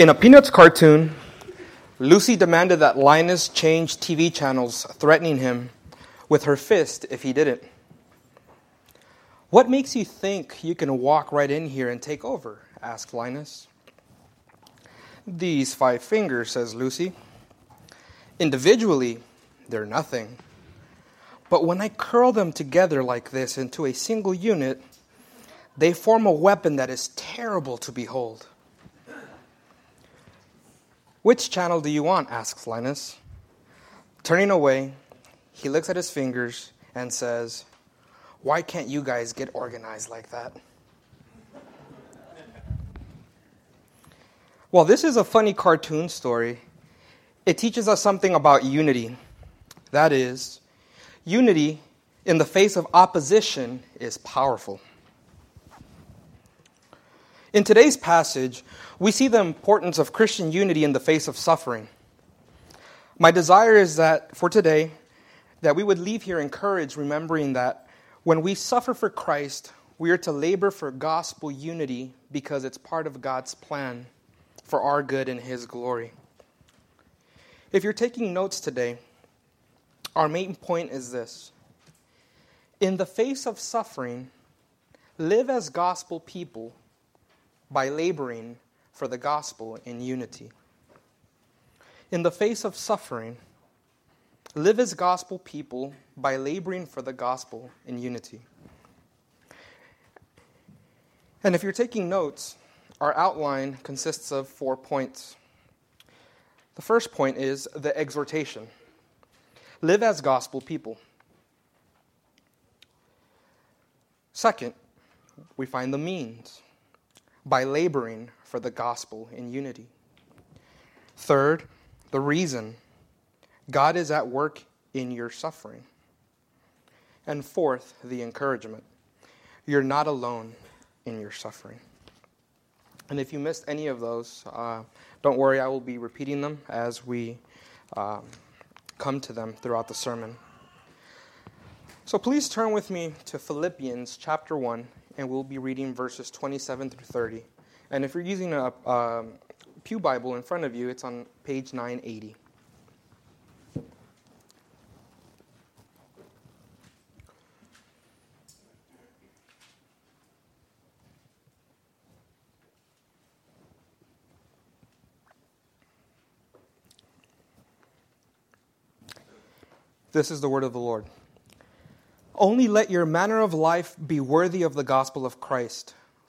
In a Peanuts cartoon, Lucy demanded that Linus change TV channels, threatening him with her fist if he didn't. What makes you think you can walk right in here and take over? asked Linus. These five fingers, says Lucy. Individually, they're nothing. But when I curl them together like this into a single unit, they form a weapon that is terrible to behold. Which channel do you want? asks Linus. Turning away, he looks at his fingers and says, Why can't you guys get organized like that? Well, this is a funny cartoon story. It teaches us something about unity. That is, unity in the face of opposition is powerful. In today's passage, we see the importance of Christian unity in the face of suffering. My desire is that for today, that we would leave here encouraged, remembering that when we suffer for Christ, we are to labor for gospel unity because it's part of God's plan for our good and His glory. If you're taking notes today, our main point is this In the face of suffering, live as gospel people by laboring for the gospel in unity. In the face of suffering, live as gospel people by laboring for the gospel in unity. And if you're taking notes, our outline consists of four points. The first point is the exhortation live as gospel people. Second, we find the means by laboring for the gospel in unity. Third, the reason God is at work in your suffering. And fourth, the encouragement you're not alone in your suffering. And if you missed any of those, uh, don't worry, I will be repeating them as we um, come to them throughout the sermon. So please turn with me to Philippians chapter 1 and we'll be reading verses 27 through 30. And if you're using a, a Pew Bible in front of you, it's on page 980. This is the word of the Lord. Only let your manner of life be worthy of the gospel of Christ,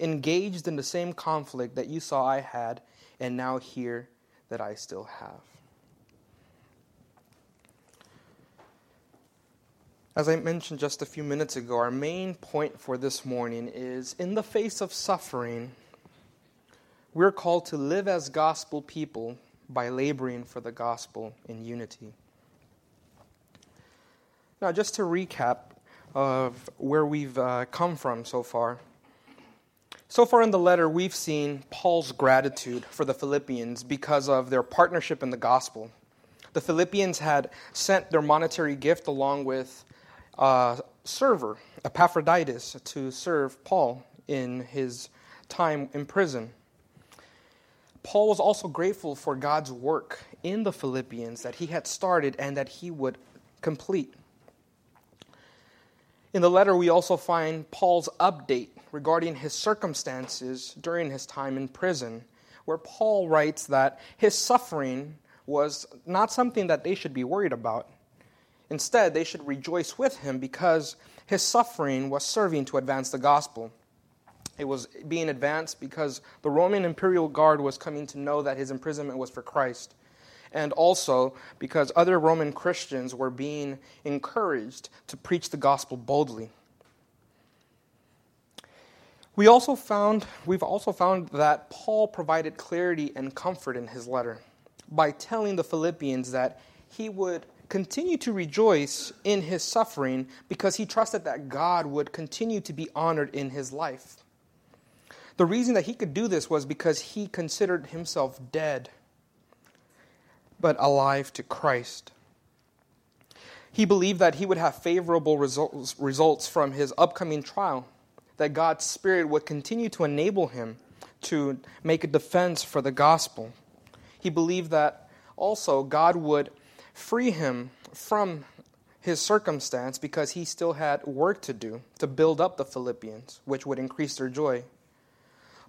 engaged in the same conflict that you saw I had, and now hear that I still have. As I mentioned just a few minutes ago, our main point for this morning is in the face of suffering, we're called to live as gospel people by laboring for the gospel in unity. Now, just to recap of where we've uh, come from so far. So far in the letter, we've seen Paul's gratitude for the Philippians because of their partnership in the gospel. The Philippians had sent their monetary gift along with a server, Epaphroditus, to serve Paul in his time in prison. Paul was also grateful for God's work in the Philippians that he had started and that he would complete. In the letter, we also find Paul's update regarding his circumstances during his time in prison, where Paul writes that his suffering was not something that they should be worried about. Instead, they should rejoice with him because his suffering was serving to advance the gospel. It was being advanced because the Roman imperial guard was coming to know that his imprisonment was for Christ and also because other Roman Christians were being encouraged to preach the gospel boldly. We also found, we've also found that Paul provided clarity and comfort in his letter. by telling the Philippians that he would continue to rejoice in his suffering because he trusted that God would continue to be honored in his life. The reason that he could do this was because he considered himself dead, but alive to Christ. He believed that he would have favorable results, results from his upcoming trial, that God's Spirit would continue to enable him to make a defense for the gospel. He believed that also God would free him from his circumstance because he still had work to do to build up the Philippians, which would increase their joy.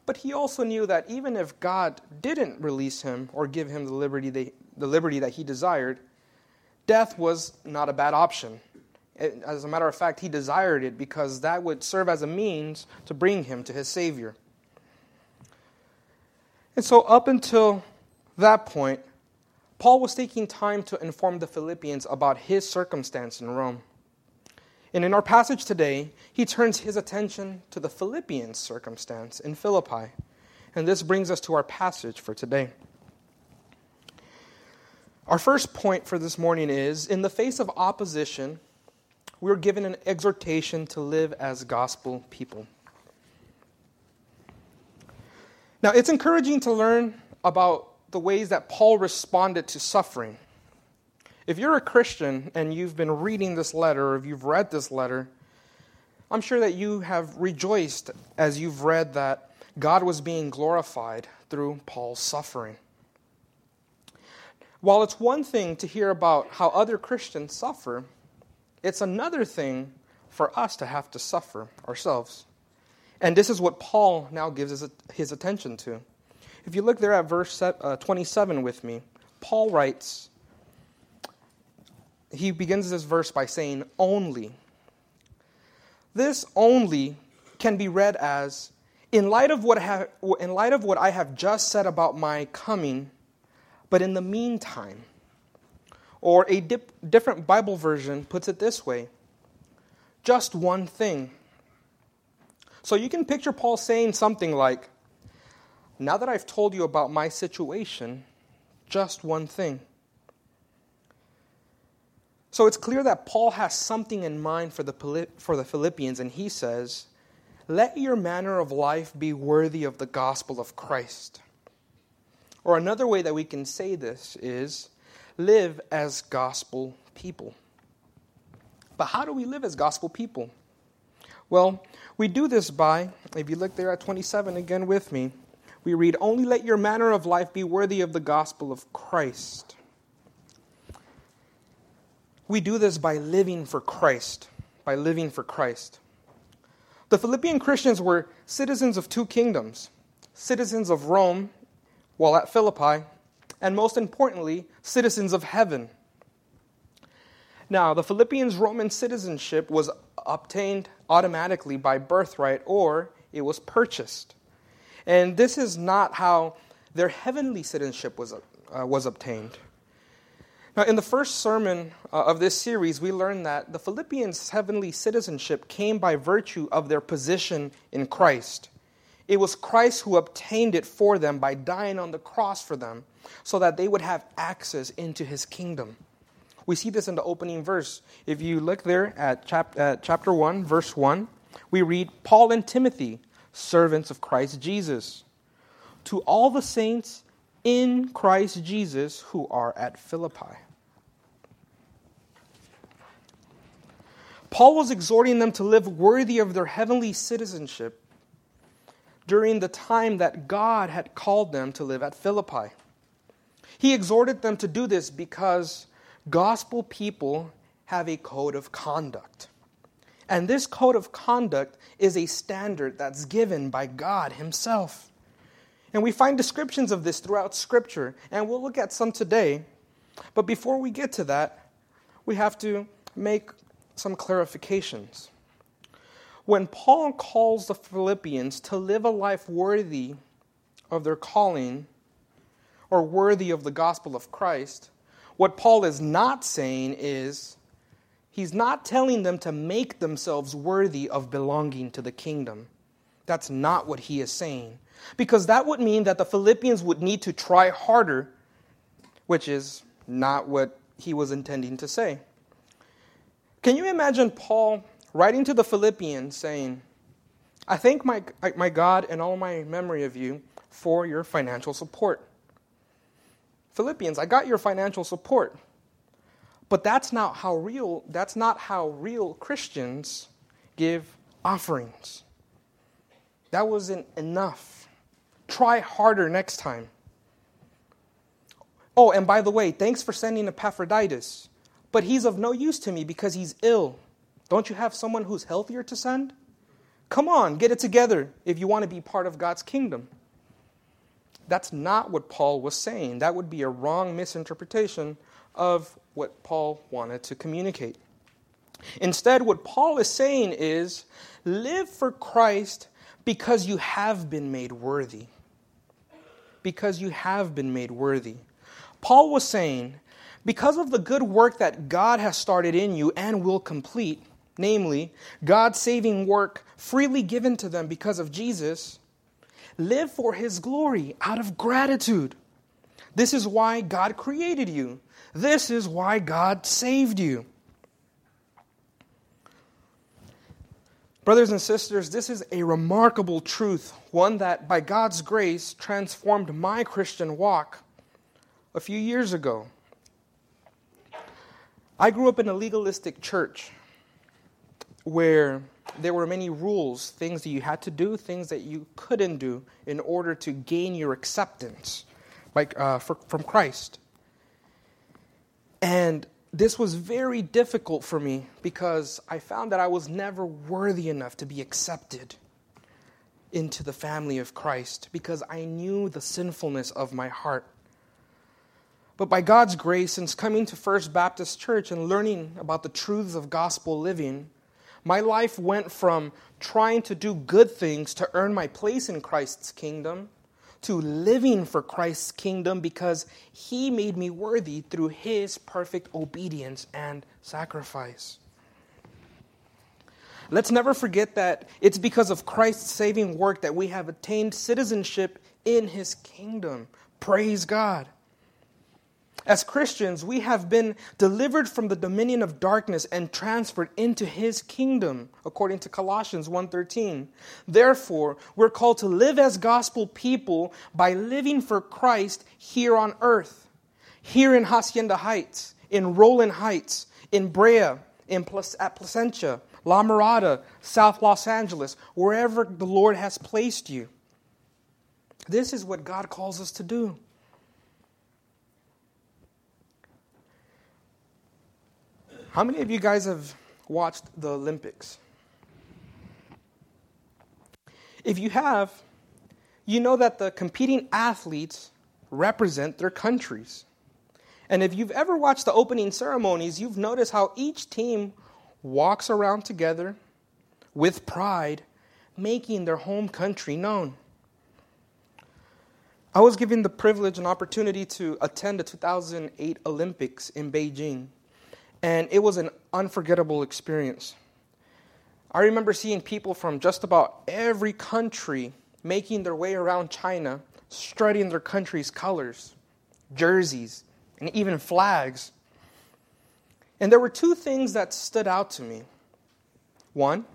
But he also knew that even if God didn't release him or give him the liberty, they, the liberty that he desired, death was not a bad option. As a matter of fact, he desired it because that would serve as a means to bring him to his Savior. And so, up until that point, Paul was taking time to inform the Philippians about his circumstance in Rome. And in our passage today, he turns his attention to the Philippians' circumstance in Philippi. And this brings us to our passage for today. Our first point for this morning is in the face of opposition, we are given an exhortation to live as gospel people. Now, it's encouraging to learn about the ways that Paul responded to suffering. If you're a Christian and you've been reading this letter, or if you've read this letter, I'm sure that you have rejoiced as you've read that God was being glorified through Paul's suffering. While it's one thing to hear about how other Christians suffer, it's another thing for us to have to suffer ourselves. And this is what Paul now gives his attention to. If you look there at verse uh, 27 with me, Paul writes, he begins this verse by saying, only. This only can be read as, in light of what, ha- in light of what I have just said about my coming, but in the meantime. Or a dip- different Bible version puts it this way just one thing. So you can picture Paul saying something like, now that I've told you about my situation, just one thing. So it's clear that Paul has something in mind for the, for the Philippians, and he says, Let your manner of life be worthy of the gospel of Christ. Or another way that we can say this is, Live as gospel people. But how do we live as gospel people? Well, we do this by, if you look there at 27 again with me, we read, Only let your manner of life be worthy of the gospel of Christ. We do this by living for Christ, by living for Christ. The Philippian Christians were citizens of two kingdoms citizens of Rome while at Philippi, and most importantly, citizens of heaven. Now, the Philippians' Roman citizenship was obtained automatically by birthright or it was purchased. And this is not how their heavenly citizenship was, uh, was obtained. Now, in the first sermon uh, of this series, we learned that the Philippians' heavenly citizenship came by virtue of their position in Christ. It was Christ who obtained it for them by dying on the cross for them, so that they would have access into his kingdom. We see this in the opening verse. If you look there at, chap- at chapter 1, verse 1, we read Paul and Timothy servants of Christ Jesus. To all the saints in Christ Jesus who are at Philippi. Paul was exhorting them to live worthy of their heavenly citizenship during the time that God had called them to live at Philippi. He exhorted them to do this because gospel people have a code of conduct. And this code of conduct is a standard that's given by God Himself. And we find descriptions of this throughout Scripture, and we'll look at some today. But before we get to that, we have to make some clarifications. When Paul calls the Philippians to live a life worthy of their calling or worthy of the gospel of Christ, what Paul is not saying is He's not telling them to make themselves worthy of belonging to the kingdom. That's not what he is saying. Because that would mean that the Philippians would need to try harder which is not what he was intending to say. Can you imagine Paul writing to the Philippians saying, I thank my, my God and all my memory of you for your financial support. Philippians, I got your financial support. But that's not how real that's not how real Christians give offerings. That wasn't enough. Try harder next time. Oh, and by the way, thanks for sending Epaphroditus. But he's of no use to me because he's ill. Don't you have someone who's healthier to send? Come on, get it together if you want to be part of God's kingdom. That's not what Paul was saying. That would be a wrong misinterpretation of what Paul wanted to communicate. Instead, what Paul is saying is live for Christ because you have been made worthy. Because you have been made worthy. Paul was saying, because of the good work that God has started in you and will complete, namely, God's saving work freely given to them because of Jesus, live for his glory out of gratitude. This is why God created you. This is why God saved you. Brothers and sisters, this is a remarkable truth, one that by God's grace transformed my Christian walk a few years ago. I grew up in a legalistic church where there were many rules, things that you had to do, things that you couldn't do in order to gain your acceptance like, uh, for, from Christ. And this was very difficult for me because I found that I was never worthy enough to be accepted into the family of Christ because I knew the sinfulness of my heart. But by God's grace, since coming to First Baptist Church and learning about the truths of gospel living, my life went from trying to do good things to earn my place in Christ's kingdom to living for Christ's kingdom because he made me worthy through his perfect obedience and sacrifice. Let's never forget that it's because of Christ's saving work that we have attained citizenship in his kingdom. Praise God. As Christians, we have been delivered from the dominion of darkness and transferred into his kingdom, according to Colossians 1:13. Therefore, we're called to live as gospel people by living for Christ here on earth. Here in Hacienda Heights, in Rowland Heights, in Brea, in at Placentia, La Mirada, South Los Angeles, wherever the Lord has placed you. This is what God calls us to do. How many of you guys have watched the Olympics? If you have, you know that the competing athletes represent their countries. And if you've ever watched the opening ceremonies, you've noticed how each team walks around together with pride, making their home country known. I was given the privilege and opportunity to attend the 2008 Olympics in Beijing. And it was an unforgettable experience. I remember seeing people from just about every country making their way around China, strutting their country's colors, jerseys, and even flags. And there were two things that stood out to me. One,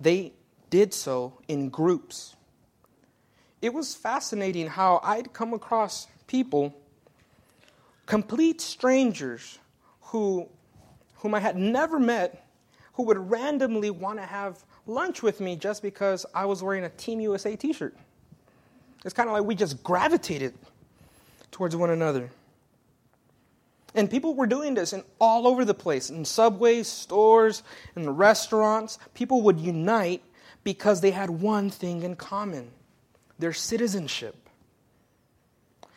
they did so in groups. It was fascinating how I'd come across people complete strangers who, whom I had never met who would randomly want to have lunch with me just because I was wearing a Team USA t shirt. It's kind of like we just gravitated towards one another. And people were doing this in all over the place in subways, stores, in restaurants. People would unite because they had one thing in common their citizenship.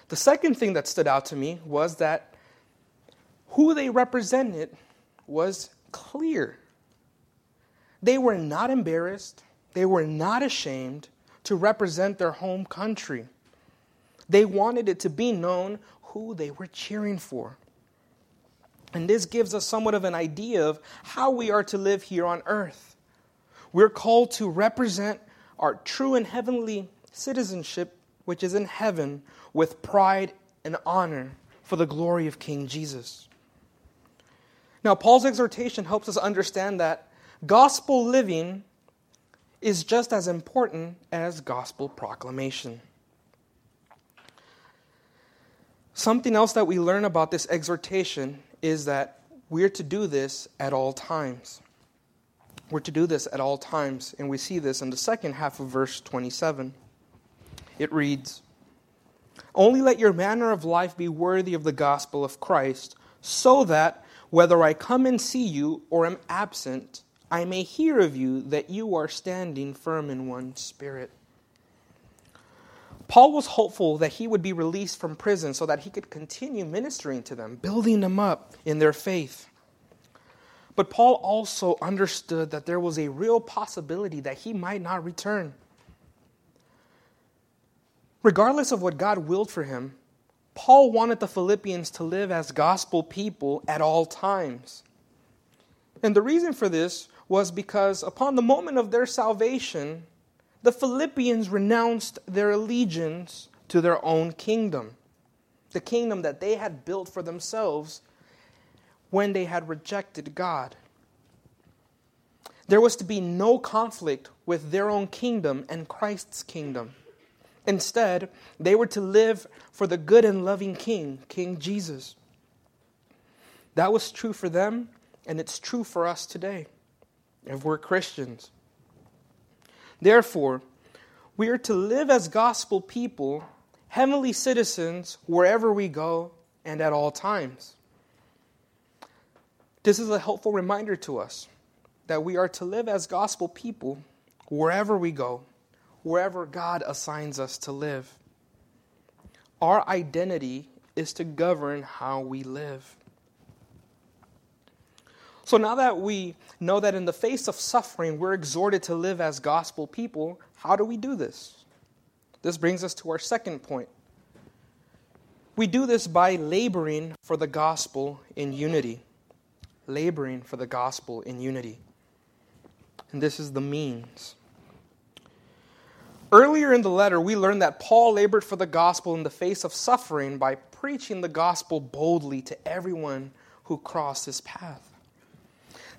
The second thing that stood out to me was that who they represented was clear. They were not embarrassed, they were not ashamed to represent their home country. They wanted it to be known who they were cheering for. And this gives us somewhat of an idea of how we are to live here on earth. We're called to represent our true and heavenly citizenship, which is in heaven, with pride and honor for the glory of King Jesus. Now, Paul's exhortation helps us understand that gospel living is just as important as gospel proclamation. Something else that we learn about this exhortation is that we're to do this at all times. We're to do this at all times, and we see this in the second half of verse 27. It reads, Only let your manner of life be worthy of the gospel of Christ, so that, whether I come and see you or am absent, I may hear of you that you are standing firm in one spirit. Paul was hopeful that he would be released from prison so that he could continue ministering to them, building them up in their faith. But Paul also understood that there was a real possibility that he might not return. Regardless of what God willed for him, Paul wanted the Philippians to live as gospel people at all times. And the reason for this was because upon the moment of their salvation, the Philippians renounced their allegiance to their own kingdom, the kingdom that they had built for themselves when they had rejected God. There was to be no conflict with their own kingdom and Christ's kingdom. Instead, they were to live for the good and loving King, King Jesus. That was true for them, and it's true for us today if we're Christians. Therefore, we are to live as gospel people, heavenly citizens, wherever we go and at all times. This is a helpful reminder to us that we are to live as gospel people wherever we go, wherever God assigns us to live. Our identity is to govern how we live. So now that we know that in the face of suffering, we're exhorted to live as gospel people, how do we do this? This brings us to our second point. We do this by laboring for the gospel in unity. Laboring for the gospel in unity. And this is the means. Earlier in the letter, we learned that Paul labored for the gospel in the face of suffering by preaching the gospel boldly to everyone who crossed his path.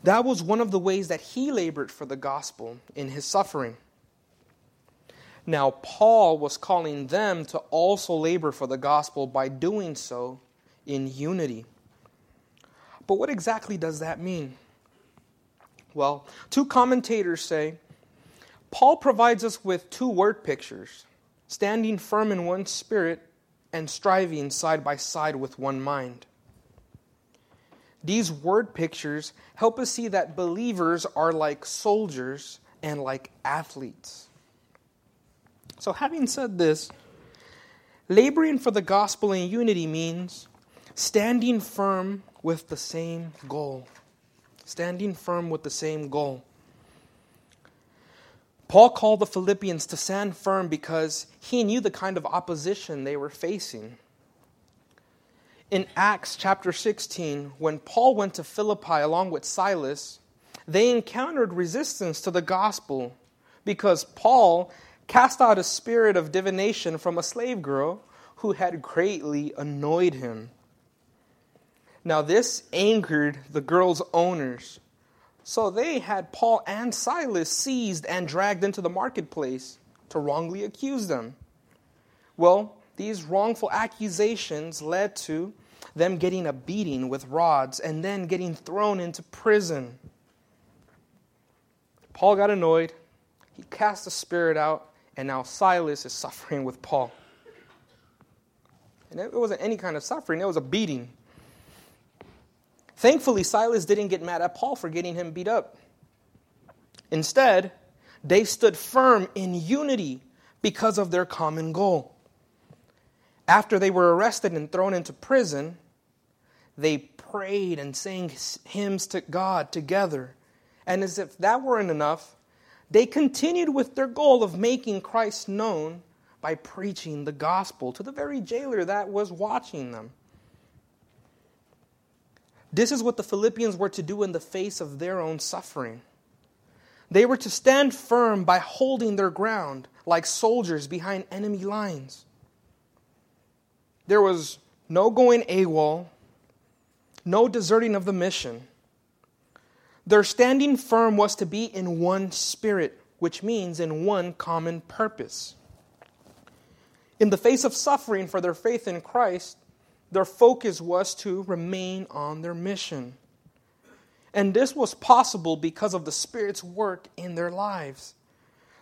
That was one of the ways that he labored for the gospel in his suffering. Now, Paul was calling them to also labor for the gospel by doing so in unity. But what exactly does that mean? Well, two commentators say Paul provides us with two word pictures standing firm in one spirit and striving side by side with one mind. These word pictures help us see that believers are like soldiers and like athletes. So, having said this, laboring for the gospel in unity means standing firm with the same goal. Standing firm with the same goal. Paul called the Philippians to stand firm because he knew the kind of opposition they were facing in Acts chapter 16, when Paul went to Philippi along with Silas, they encountered resistance to the gospel because Paul cast out a spirit of divination from a slave girl who had greatly annoyed him. Now, this angered the girl's owners. So they had Paul and Silas seized and dragged into the marketplace to wrongly accuse them. Well, these wrongful accusations led to them getting a beating with rods and then getting thrown into prison. Paul got annoyed. He cast the spirit out, and now Silas is suffering with Paul. And it wasn't any kind of suffering, it was a beating. Thankfully, Silas didn't get mad at Paul for getting him beat up. Instead, they stood firm in unity because of their common goal. After they were arrested and thrown into prison, they prayed and sang hymns to God together. And as if that weren't enough, they continued with their goal of making Christ known by preaching the gospel to the very jailer that was watching them. This is what the Philippians were to do in the face of their own suffering. They were to stand firm by holding their ground like soldiers behind enemy lines. there was no going AWOL, no deserting of the mission. Their standing firm was to be in one spirit, which means in one common purpose. In the face of suffering for their faith in Christ, their focus was to remain on their mission. And this was possible because of the Spirit's work in their lives.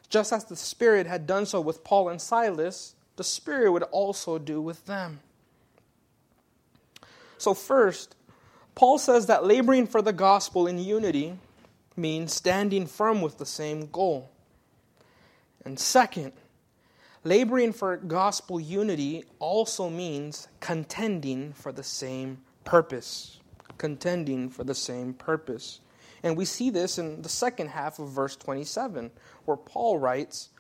Just as the Spirit had done so with Paul and Silas, the Spirit would also do with them. So, first, Paul says that laboring for the gospel in unity means standing firm with the same goal. And second, laboring for gospel unity also means contending for the same purpose. Contending for the same purpose. And we see this in the second half of verse 27, where Paul writes,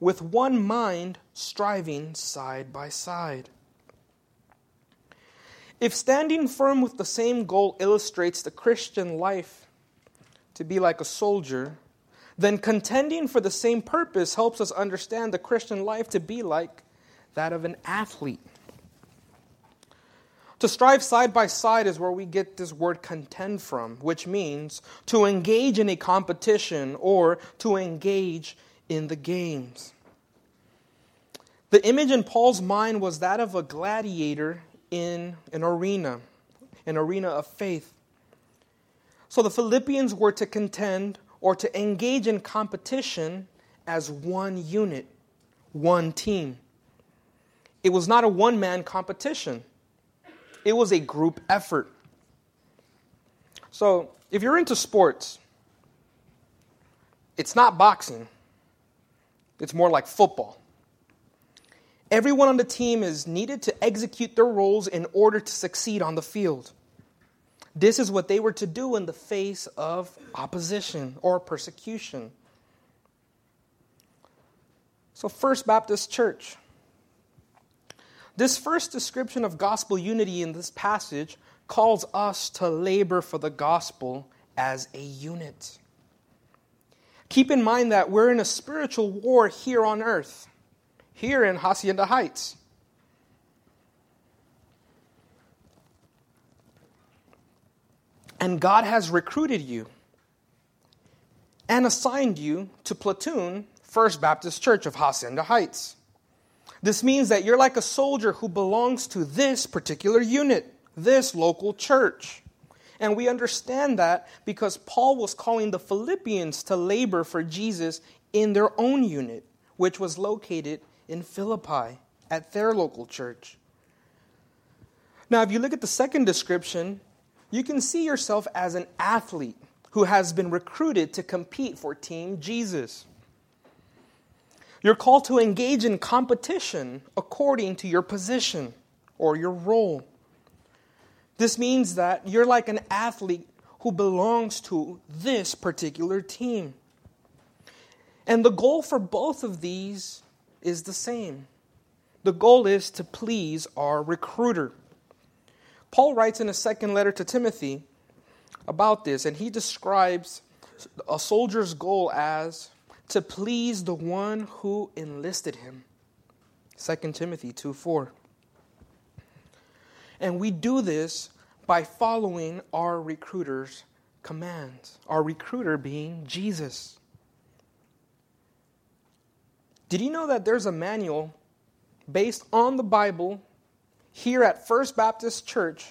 with one mind striving side by side. If standing firm with the same goal illustrates the Christian life to be like a soldier, then contending for the same purpose helps us understand the Christian life to be like that of an athlete. To strive side by side is where we get this word contend from, which means to engage in a competition or to engage in the games. The image in Paul's mind was that of a gladiator in an arena, an arena of faith. So the Philippians were to contend or to engage in competition as one unit, one team. It was not a one man competition, it was a group effort. So if you're into sports, it's not boxing. It's more like football. Everyone on the team is needed to execute their roles in order to succeed on the field. This is what they were to do in the face of opposition or persecution. So, First Baptist Church. This first description of gospel unity in this passage calls us to labor for the gospel as a unit. Keep in mind that we're in a spiritual war here on earth, here in Hacienda Heights. And God has recruited you and assigned you to platoon First Baptist Church of Hacienda Heights. This means that you're like a soldier who belongs to this particular unit, this local church. And we understand that because Paul was calling the Philippians to labor for Jesus in their own unit, which was located in Philippi at their local church. Now, if you look at the second description, you can see yourself as an athlete who has been recruited to compete for Team Jesus. You're called to engage in competition according to your position or your role. This means that you're like an athlete who belongs to this particular team. And the goal for both of these is the same. The goal is to please our recruiter. Paul writes in a second letter to Timothy about this, and he describes a soldier's goal as to please the one who enlisted him. 2 Timothy 2 4. And we do this by following our recruiter's commands, our recruiter being Jesus. Did you know that there's a manual based on the Bible here at First Baptist Church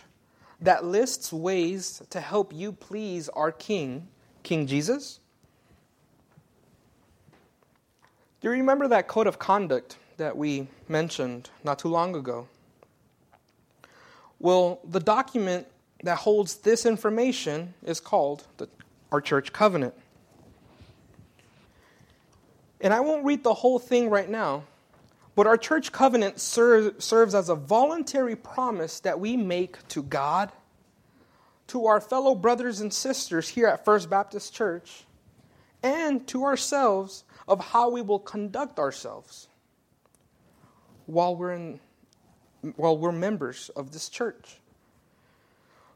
that lists ways to help you please our King, King Jesus? Do you remember that code of conduct that we mentioned not too long ago? Well, the document that holds this information is called the, our church covenant. And I won't read the whole thing right now, but our church covenant ser- serves as a voluntary promise that we make to God, to our fellow brothers and sisters here at First Baptist Church, and to ourselves of how we will conduct ourselves while we're in while we're members of this church.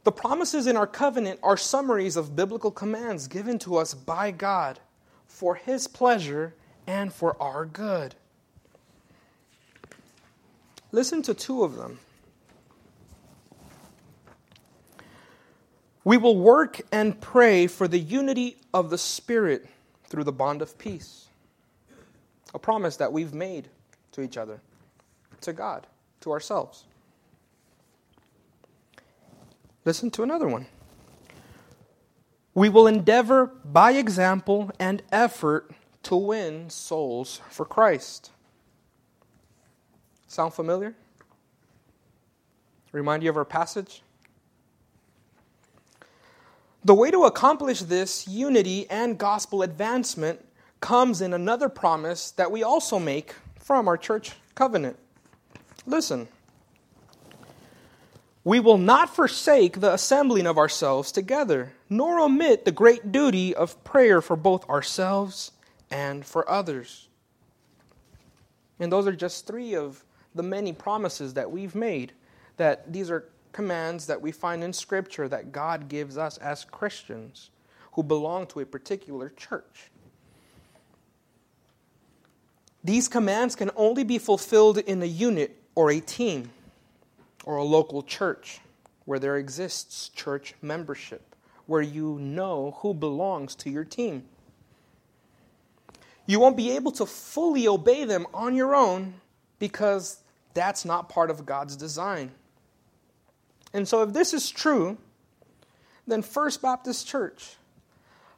The promises in our covenant are summaries of biblical commands given to us by God for His pleasure and for our good. Listen to two of them. We will work and pray for the unity of the Spirit through the bond of peace. A promise that we've made to each other, to God, to ourselves. Listen to another one. We will endeavor by example and effort to win souls for Christ. Sound familiar? Remind you of our passage? The way to accomplish this unity and gospel advancement comes in another promise that we also make from our church covenant. Listen. We will not forsake the assembling of ourselves together, nor omit the great duty of prayer for both ourselves and for others. And those are just three of the many promises that we've made, that these are commands that we find in Scripture that God gives us as Christians who belong to a particular church. These commands can only be fulfilled in a unit or a team or a local church where there exists church membership, where you know who belongs to your team. You won't be able to fully obey them on your own because that's not part of God's design. And so, if this is true, then First Baptist Church,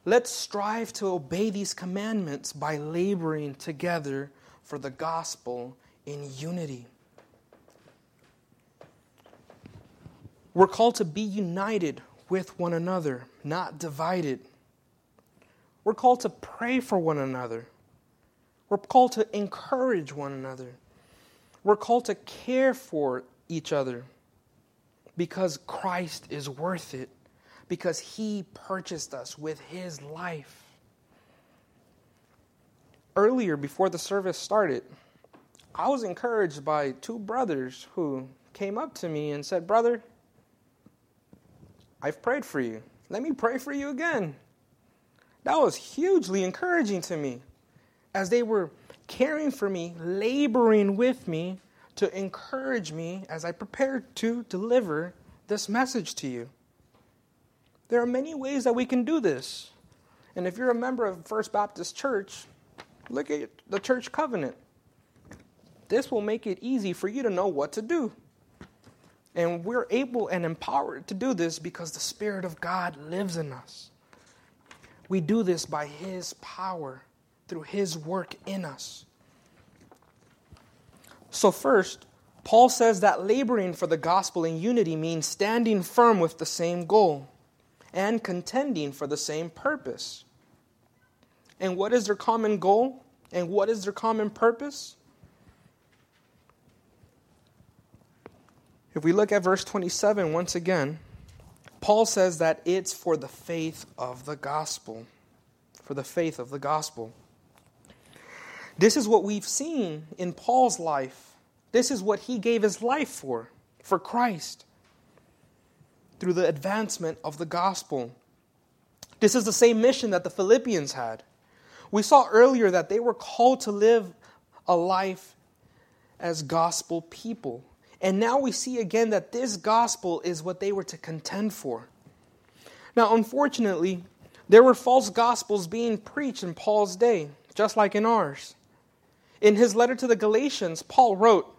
let's strive to obey these commandments by laboring together for the gospel in unity. We're called to be united with one another, not divided. We're called to pray for one another. We're called to encourage one another. We're called to care for each other because Christ is worth it, because he purchased us with his life. Earlier, before the service started, I was encouraged by two brothers who came up to me and said, Brother, I've prayed for you. Let me pray for you again. That was hugely encouraging to me as they were caring for me, laboring with me to encourage me as I prepare to deliver this message to you. There are many ways that we can do this. And if you're a member of First Baptist Church, look at the church covenant. This will make it easy for you to know what to do. And we're able and empowered to do this because the Spirit of God lives in us. We do this by His power, through His work in us. So, first, Paul says that laboring for the gospel in unity means standing firm with the same goal and contending for the same purpose. And what is their common goal? And what is their common purpose? If we look at verse 27 once again, Paul says that it's for the faith of the gospel. For the faith of the gospel. This is what we've seen in Paul's life. This is what he gave his life for, for Christ, through the advancement of the gospel. This is the same mission that the Philippians had. We saw earlier that they were called to live a life as gospel people. And now we see again that this gospel is what they were to contend for. Now, unfortunately, there were false gospels being preached in Paul's day, just like in ours. In his letter to the Galatians, Paul wrote,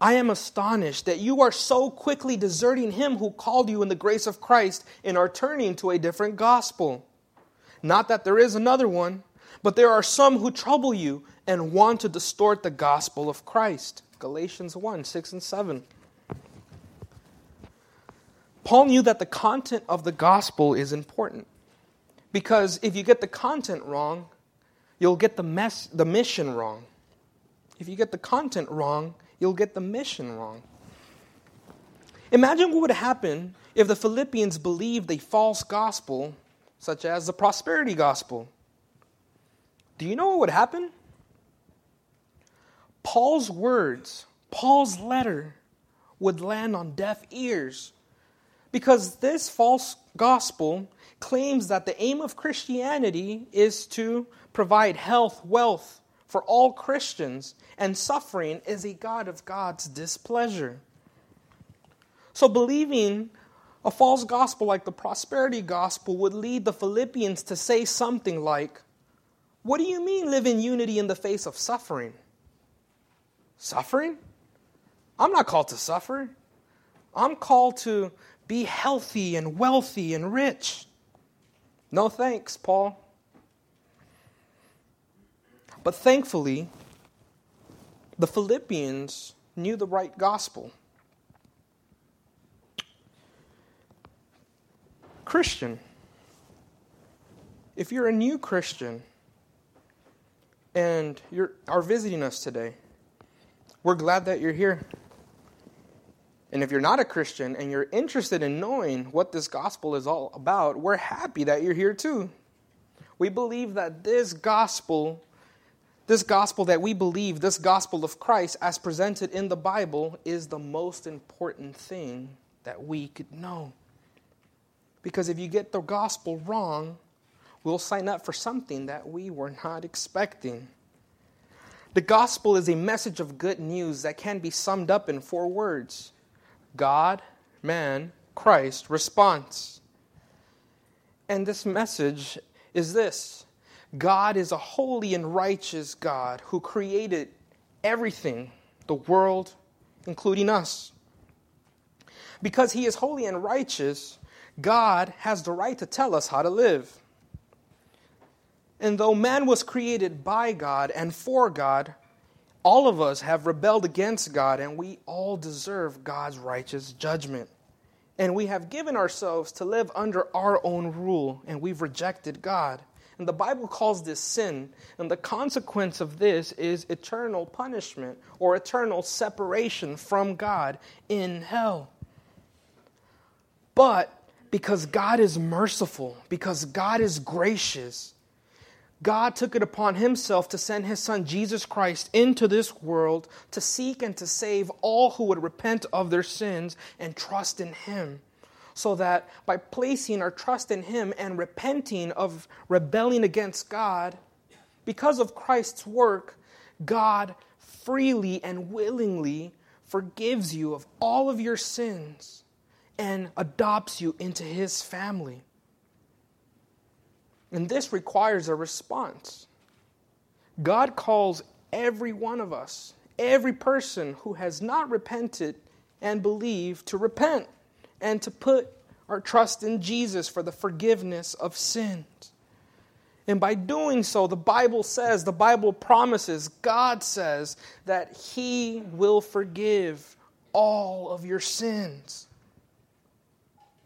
I am astonished that you are so quickly deserting him who called you in the grace of Christ and are turning to a different gospel. Not that there is another one, but there are some who trouble you and want to distort the gospel of Christ. Galatians 1 6 and 7. Paul knew that the content of the gospel is important because if you get the content wrong, you'll get the, mess, the mission wrong. If you get the content wrong, you'll get the mission wrong. Imagine what would happen if the Philippians believed a false gospel, such as the prosperity gospel. Do you know what would happen? Paul's words, Paul's letter, would land on deaf ears because this false gospel claims that the aim of Christianity is to provide health, wealth for all Christians, and suffering is a God of God's displeasure. So, believing A false gospel like the prosperity gospel would lead the Philippians to say something like, What do you mean live in unity in the face of suffering? Suffering? I'm not called to suffer. I'm called to be healthy and wealthy and rich. No thanks, Paul. But thankfully, the Philippians knew the right gospel. Christian, if you're a new Christian and you are visiting us today, we're glad that you're here. And if you're not a Christian and you're interested in knowing what this gospel is all about, we're happy that you're here too. We believe that this gospel, this gospel that we believe, this gospel of Christ as presented in the Bible, is the most important thing that we could know. Because if you get the gospel wrong, we'll sign up for something that we were not expecting. The gospel is a message of good news that can be summed up in four words God, man, Christ, response. And this message is this God is a holy and righteous God who created everything, the world, including us. Because he is holy and righteous, God has the right to tell us how to live. And though man was created by God and for God, all of us have rebelled against God and we all deserve God's righteous judgment. And we have given ourselves to live under our own rule and we've rejected God. And the Bible calls this sin. And the consequence of this is eternal punishment or eternal separation from God in hell. But because God is merciful, because God is gracious. God took it upon himself to send his son Jesus Christ into this world to seek and to save all who would repent of their sins and trust in him. So that by placing our trust in him and repenting of rebelling against God, because of Christ's work, God freely and willingly forgives you of all of your sins and adopts you into his family. And this requires a response. God calls every one of us, every person who has not repented and believed, to repent and to put our trust in Jesus for the forgiveness of sins. And by doing so, the Bible says, the Bible promises, God says that He will forgive all of your sins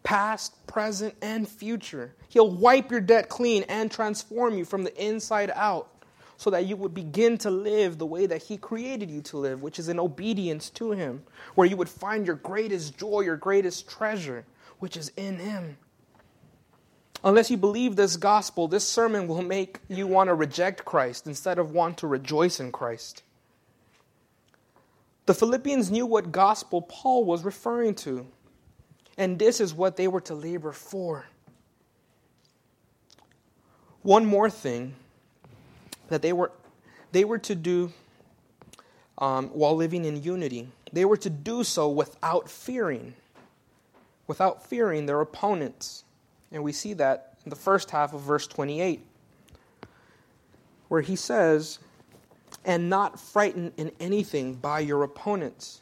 past, present, and future. He'll wipe your debt clean and transform you from the inside out so that you would begin to live the way that He created you to live, which is in obedience to Him, where you would find your greatest joy, your greatest treasure, which is in Him. Unless you believe this gospel, this sermon will make you want to reject Christ instead of want to rejoice in Christ. The Philippians knew what gospel Paul was referring to. And this is what they were to labor for. One more thing that they were, they were to do um, while living in unity, they were to do so without fearing, without fearing their opponents. And we see that in the first half of verse 28, where he says, and not frightened in anything by your opponents.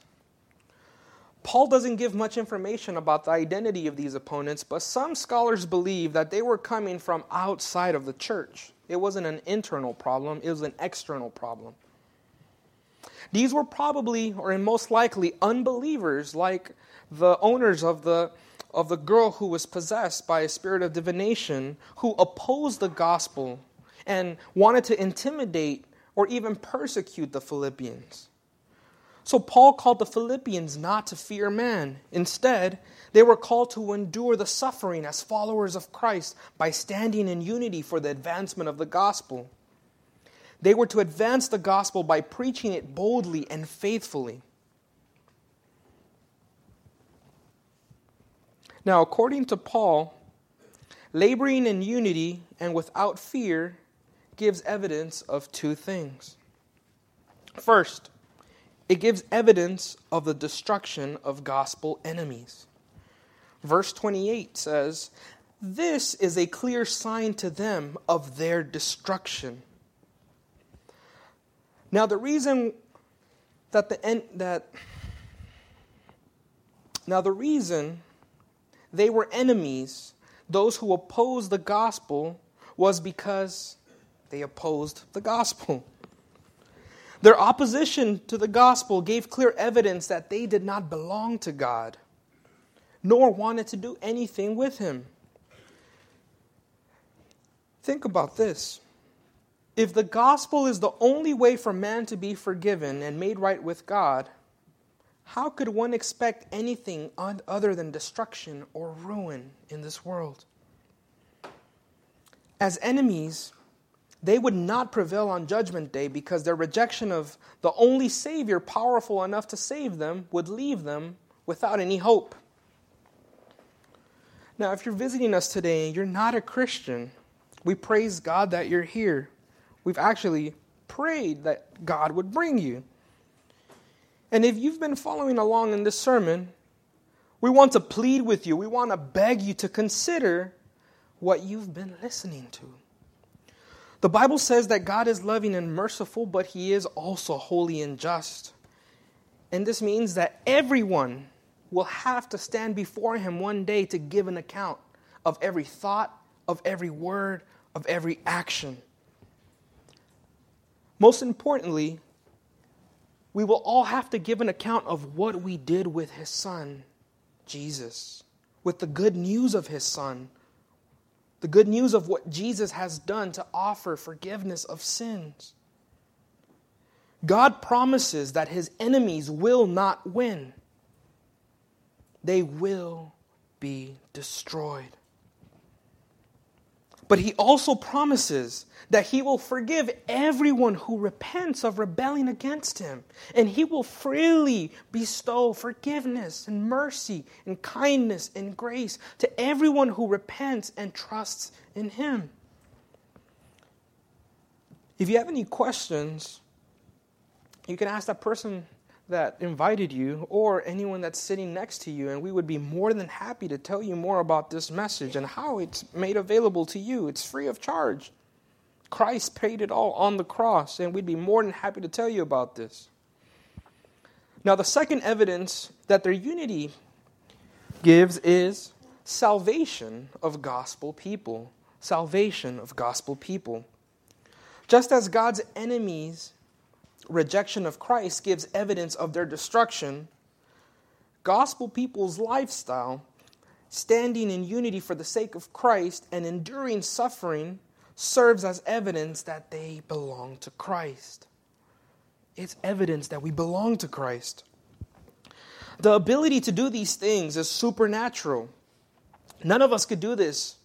Paul doesn't give much information about the identity of these opponents, but some scholars believe that they were coming from outside of the church. It wasn't an internal problem, it was an external problem. These were probably, or most likely, unbelievers like the owners of the, of the girl who was possessed by a spirit of divination, who opposed the gospel and wanted to intimidate or even persecute the Philippians. So Paul called the Philippians not to fear man. Instead, they were called to endure the suffering as followers of Christ by standing in unity for the advancement of the gospel. They were to advance the gospel by preaching it boldly and faithfully. Now, according to Paul, laboring in unity and without fear gives evidence of two things. First, it gives evidence of the destruction of gospel enemies. Verse 28 says, This is a clear sign to them of their destruction. Now, the reason that the end, that now the reason they were enemies, those who opposed the gospel, was because they opposed the gospel. Their opposition to the gospel gave clear evidence that they did not belong to God, nor wanted to do anything with Him. Think about this. If the gospel is the only way for man to be forgiven and made right with God, how could one expect anything other than destruction or ruin in this world? As enemies, they would not prevail on Judgment Day because their rejection of the only Savior powerful enough to save them would leave them without any hope. Now, if you're visiting us today and you're not a Christian, we praise God that you're here. We've actually prayed that God would bring you. And if you've been following along in this sermon, we want to plead with you. We want to beg you to consider what you've been listening to. The Bible says that God is loving and merciful, but He is also holy and just. And this means that everyone will have to stand before Him one day to give an account of every thought, of every word, of every action. Most importantly, we will all have to give an account of what we did with His Son, Jesus, with the good news of His Son the good news of what Jesus has done to offer forgiveness of sins. God promises that his enemies will not win, they will be destroyed. But he also promises that he will forgive everyone who repents of rebelling against him, and he will freely bestow forgiveness and mercy and kindness and grace to everyone who repents and trusts in him. If you have any questions, you can ask that person that invited you or anyone that's sitting next to you, and we would be more than happy to tell you more about this message and how it's made available to you. It's free of charge. Christ paid it all on the cross, and we'd be more than happy to tell you about this. Now, the second evidence that their unity gives is salvation of gospel people. Salvation of gospel people. Just as God's enemies rejection of Christ gives evidence of their destruction, gospel people's lifestyle, standing in unity for the sake of Christ and enduring suffering, serves as evidence that they belong to Christ. It's evidence that we belong to Christ. The ability to do these things is supernatural. None of us could do this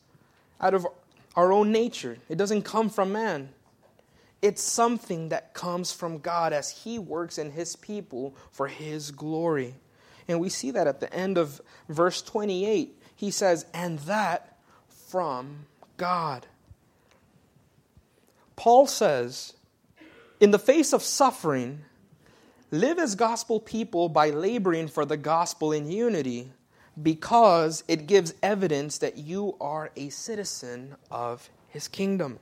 out of our own nature, it doesn't come from man. It's something that comes from God as He works in His people for His glory. And we see that at the end of verse 28. He says, and that from God. Paul says, in the face of suffering, live as gospel people by laboring for the gospel in unity because it gives evidence that you are a citizen of his kingdom.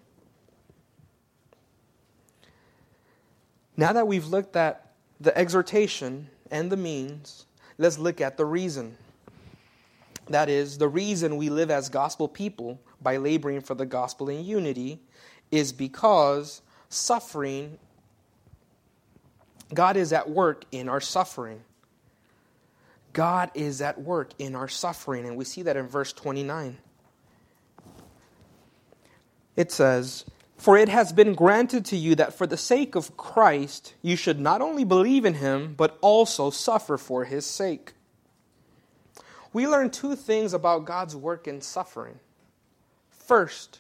Now that we've looked at the exhortation and the means, let's look at the reason. That is, the reason we live as gospel people by laboring for the gospel in unity is because suffering, God is at work in our suffering. God is at work in our suffering, and we see that in verse 29. It says, for it has been granted to you that for the sake of Christ you should not only believe in him, but also suffer for his sake. We learn two things about God's work in suffering. First,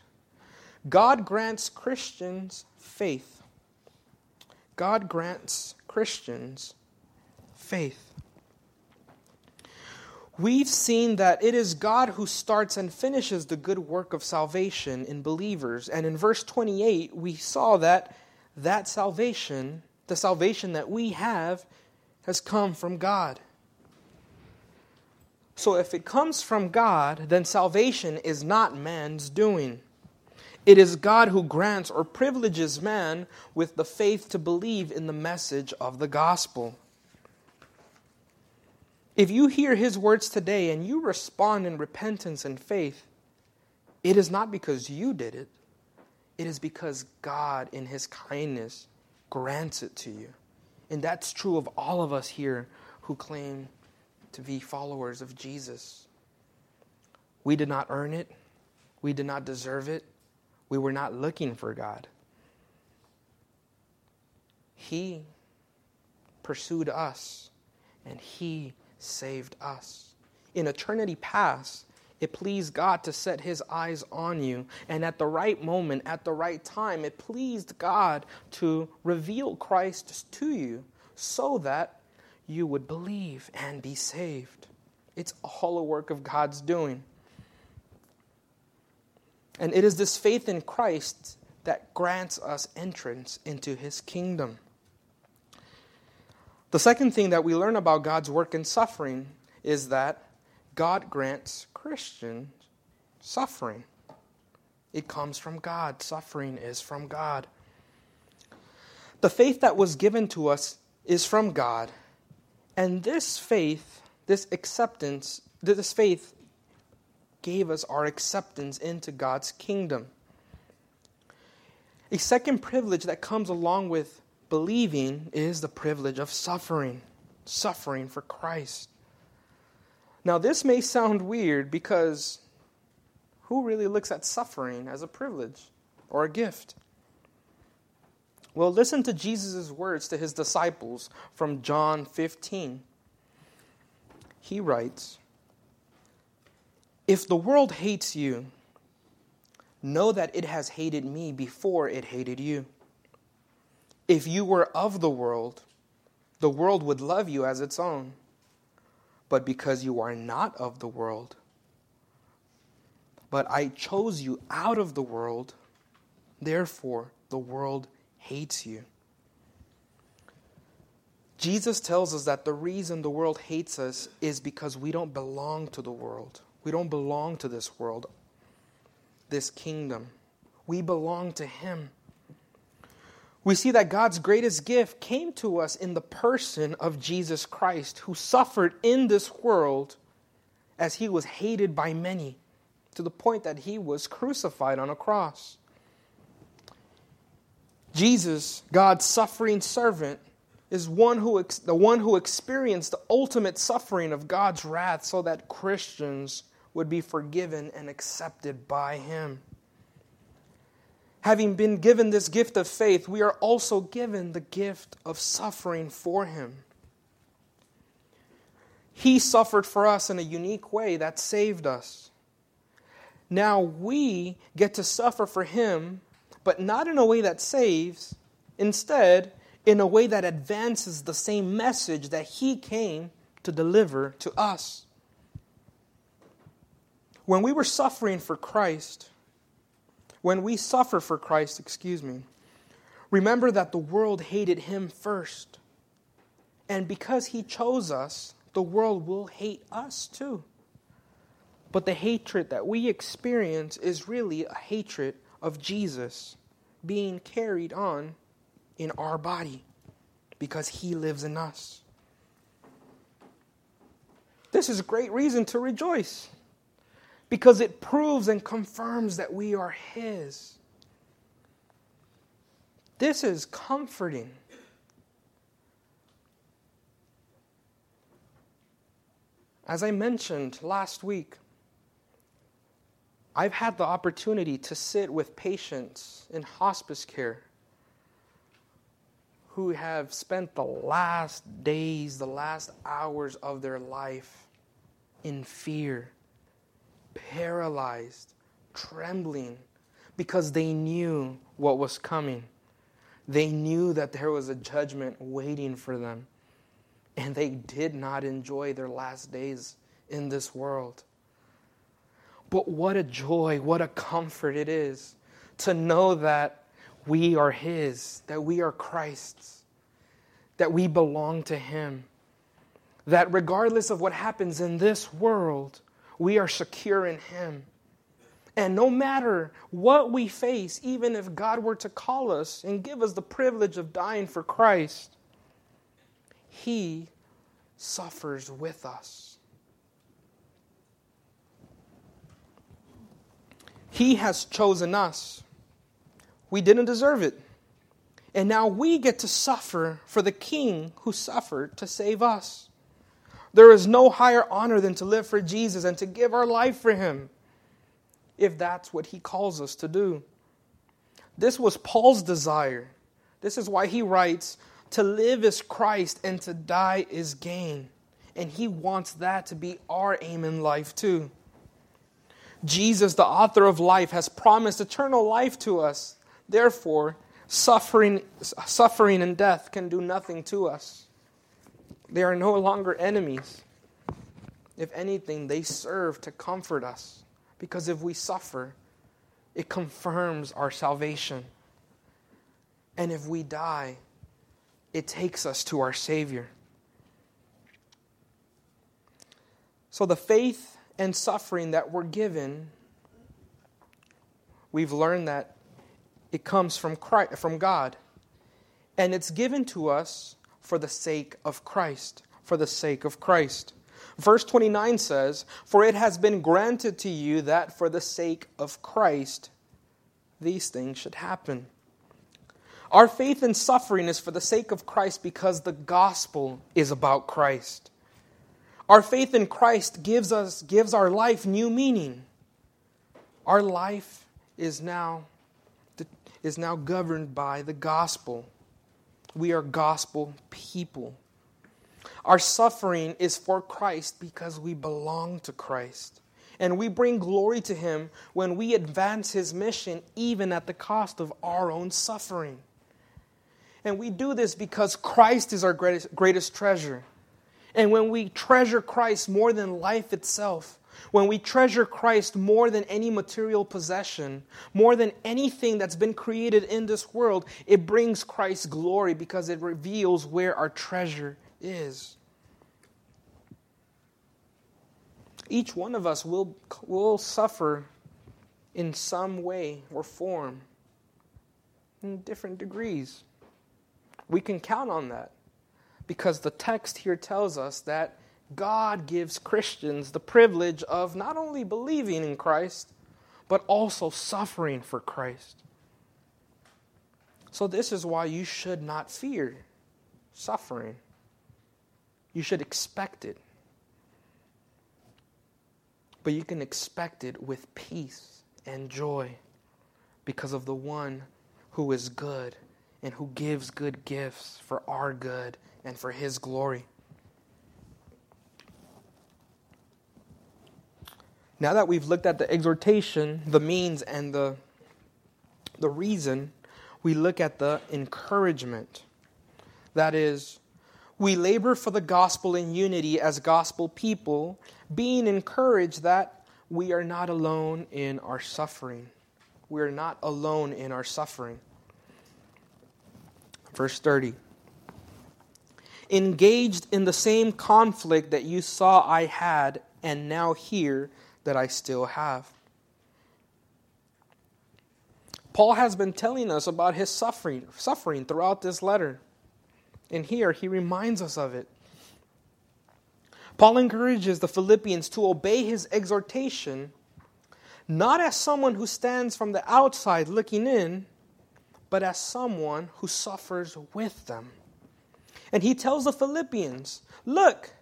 God grants Christians faith. God grants Christians faith we've seen that it is God who starts and finishes the good work of salvation in believers. And in verse 28, we saw that that salvation, the salvation that we have, has come from God. So if it comes from God, then salvation is not man's doing. It is God who grants or privileges man with the faith to believe in the message of the gospel. If you hear his words today and you respond in repentance and faith, it is not because you did it, it is because God, in his kindness, grants it to you. And that's true of all of us here who claim to be followers of Jesus. We did not earn it, we did not deserve it, we were not looking for God. He pursued us, and He saved us. In eternity past, it pleased God to set his eyes on you. And at the right moment, at the right time, it pleased God to reveal Christ to you so that you would believe and be saved. It's all a work of God's doing. And it is this faith in Christ that grants us entrance into his kingdom. The second thing that we learn about God's work in suffering is that God grants Christians suffering. It comes from God. Suffering is from God. The faith that was given to us is from God, and this faith, this acceptance, this faith gave us our acceptance into God's kingdom. A second privilege that comes along with believing is the privilege of suffering, suffering for Christ. Now, this may sound weird because who really looks at suffering as a privilege or a gift? Well, listen to Jesus' words to his disciples from John 15. He writes, If the world hates you, know that it has hated me before it hated you. If you were of the world, the world would love you as its own. But because you are not of the world, but I chose you out of the world, therefore the world hates you. Jesus tells us that the reason the world hates us is because we don't belong to the world. We don't belong to this world, this kingdom. We belong to Him. We see that God's greatest gift came to us in the person of Jesus Christ, who suffered in this world as He was hated by many, to the point that He was crucified on a cross. Jesus, God's suffering servant, is one who the one who experienced the ultimate suffering of God's wrath so that Christians would be forgiven and accepted by him. Having been given this gift of faith, we are also given the gift of suffering for him. He suffered for us in a unique way that saved us. Now we get to suffer for him but not in a way that saves, instead, in a way that advances the same message that He came to deliver to us. When we were suffering for Christ, when we suffer for Christ, excuse me, remember that the world hated Him first. And because He chose us, the world will hate us too. But the hatred that we experience is really a hatred of Jesus being carried on in our body because he lives in us. This is a great reason to rejoice because it proves and confirms that we are his. This is comforting. As I mentioned last week, I've had the opportunity to sit with patients in hospice care who have spent the last days, the last hours of their life in fear, paralyzed, trembling, because they knew what was coming. They knew that there was a judgment waiting for them, and they did not enjoy their last days in this world. But what a joy, what a comfort it is to know that we are His, that we are Christ's, that we belong to Him, that regardless of what happens in this world, we are secure in Him. And no matter what we face, even if God were to call us and give us the privilege of dying for Christ, He suffers with us. He has chosen us. We didn't deserve it. And now we get to suffer for the King who suffered to save us. There is no higher honor than to live for Jesus and to give our life for Him, if that's what He calls us to do. This was Paul's desire. This is why he writes, To live is Christ and to die is gain. And he wants that to be our aim in life too. Jesus, the author of life, has promised eternal life to us. Therefore, suffering, suffering and death can do nothing to us. They are no longer enemies. If anything, they serve to comfort us. Because if we suffer, it confirms our salvation. And if we die, it takes us to our Savior. So the faith and suffering that we're given, we've learned that it comes from Christ, from God. And it's given to us for the sake of Christ, for the sake of Christ. Verse 29 says, For it has been granted to you that for the sake of Christ these things should happen. Our faith in suffering is for the sake of Christ because the gospel is about Christ. Our faith in Christ gives us gives our life new meaning. Our life is now is now governed by the gospel. We are gospel people. Our suffering is for Christ because we belong to Christ. And we bring glory to Him when we advance His mission, even at the cost of our own suffering. And we do this because Christ is our greatest, greatest treasure. And when we treasure Christ more than life itself, when we treasure Christ more than any material possession, more than anything that's been created in this world, it brings Christ's glory because it reveals where our treasure is. Each one of us will, will suffer in some way or form, in different degrees. We can count on that because the text here tells us that God gives Christians the privilege of not only believing in Christ, but also suffering for Christ. So, this is why you should not fear suffering. You should expect it. But you can expect it with peace and joy because of the one who is good and who gives good gifts for our good and for his glory. Now that we've looked at the exhortation, the means, and the, the reason, we look at the encouragement. That is, we labor for the gospel in unity as gospel people, being encouraged that we are not alone in our suffering. We are not alone in our suffering. Verse 30 Engaged in the same conflict that you saw I had and now hear that I still have. Paul has been telling us about his suffering, suffering throughout this letter. And here he reminds us of it. Paul encourages the Philippians to obey his exhortation, not as someone who stands from the outside looking in, but as someone who suffers with them. And he tells the Philippians, Look,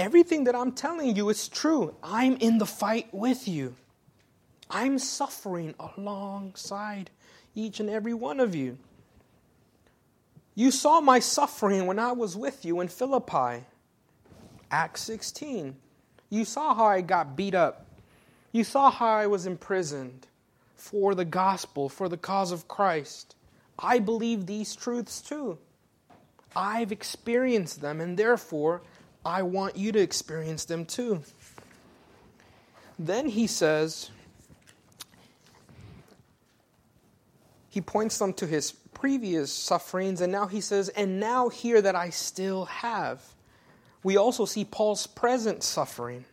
Everything that I'm telling you is true. I'm in the fight with you. I'm suffering alongside each and every one of you. You saw my suffering when I was with you in Philippi. Acts 16. You saw how I got beat up. You saw how I was imprisoned for the gospel, for the cause of Christ. I believe these truths too. I've experienced them, and therefore I want you to experience them too. Then he says, he points them to his previous sufferings, and now he says, and now hear that I still have. we also see Paul's present suffering.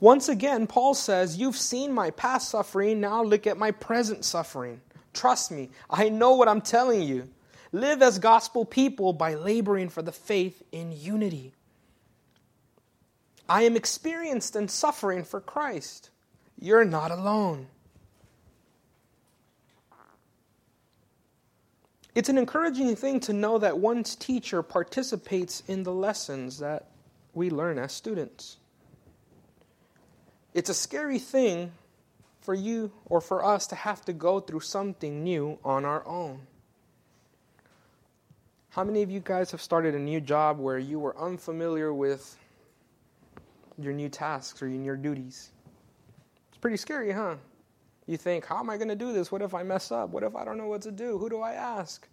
Once again, Paul says, You've seen my past suffering, now look at my present suffering. Trust me, I know what I'm telling you. Live as gospel people by laboring for the faith in unity. I am experienced in suffering for Christ. You're not alone. It's an encouraging thing to know that one's teacher participates in the lessons that we learn as students. It's a scary thing for you or for us to have to go through something new on our own. How many of you guys have started a new job where you were unfamiliar with your new tasks or your duties? It's pretty scary, huh? You think, how am I going to do this? What if I mess up? What if I don't know what to do? Who do I ask?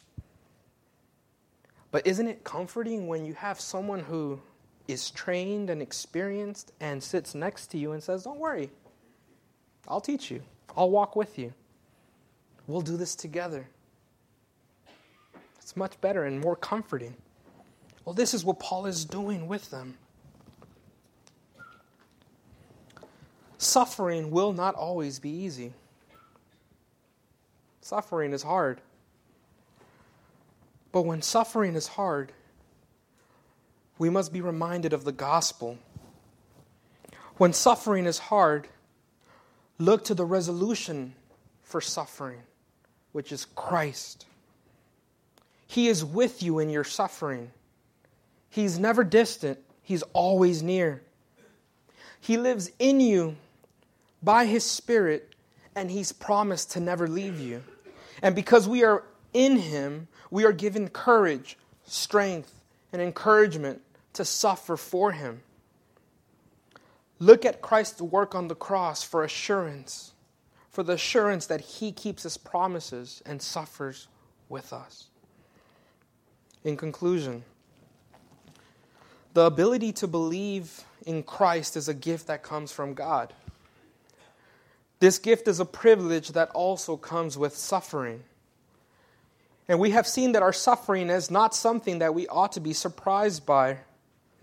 But isn't it comforting when you have someone who is trained and experienced and sits next to you and says, Don't worry, I'll teach you, I'll walk with you. We'll do this together. It's much better and more comforting. Well, this is what Paul is doing with them. Suffering will not always be easy. Suffering is hard. But when suffering is hard, we must be reminded of the gospel. When suffering is hard, look to the resolution for suffering, which is Christ. He is with you in your suffering. He's never distant, He's always near. He lives in you by His Spirit, and He's promised to never leave you. And because we are in Him, we are given courage, strength, and encouragement to suffer for Him. Look at Christ's work on the cross for assurance, for the assurance that He keeps His promises and suffers with us. In conclusion, the ability to believe in Christ is a gift that comes from God. This gift is a privilege that also comes with suffering. And we have seen that our suffering is not something that we ought to be surprised by.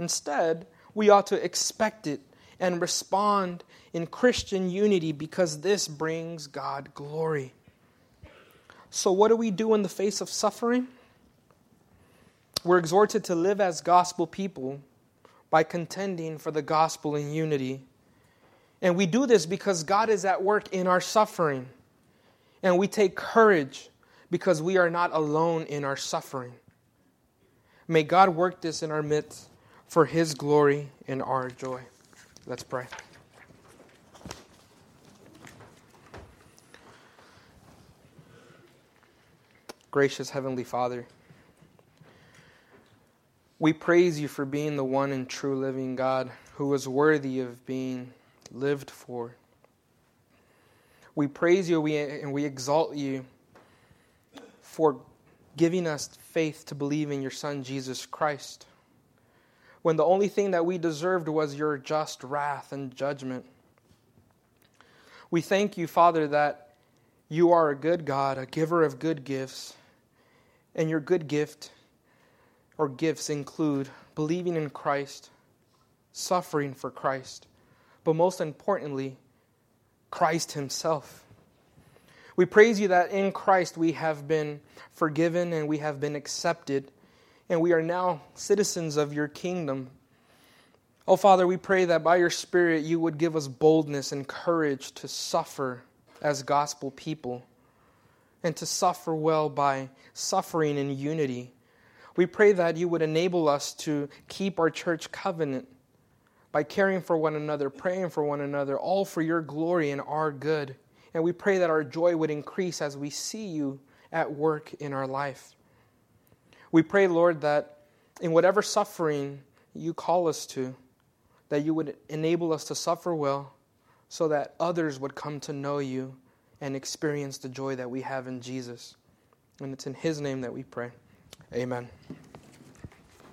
Instead, we ought to expect it and respond in Christian unity because this brings God glory. So, what do we do in the face of suffering? We're exhorted to live as gospel people by contending for the gospel in unity. And we do this because God is at work in our suffering. And we take courage because we are not alone in our suffering. May God work this in our midst for His glory and our joy. Let's pray. Gracious Heavenly Father, we praise you for being the one and true living God who is worthy of being lived for. We praise you and we exalt you for giving us faith to believe in your Son, Jesus Christ, when the only thing that we deserved was your just wrath and judgment. We thank you, Father, that you are a good God, a giver of good gifts, and your good gift or gifts include believing in Christ, suffering for Christ, but most importantly, Christ Himself. We praise you that in Christ we have been forgiven and we have been accepted, and we are now citizens of your kingdom. Oh, Father, we pray that by your Spirit you would give us boldness and courage to suffer as gospel people and to suffer well by suffering in unity. We pray that you would enable us to keep our church covenant by caring for one another, praying for one another, all for your glory and our good. And we pray that our joy would increase as we see you at work in our life. We pray, Lord, that in whatever suffering you call us to, that you would enable us to suffer well so that others would come to know you and experience the joy that we have in Jesus. And it's in His name that we pray. Amen.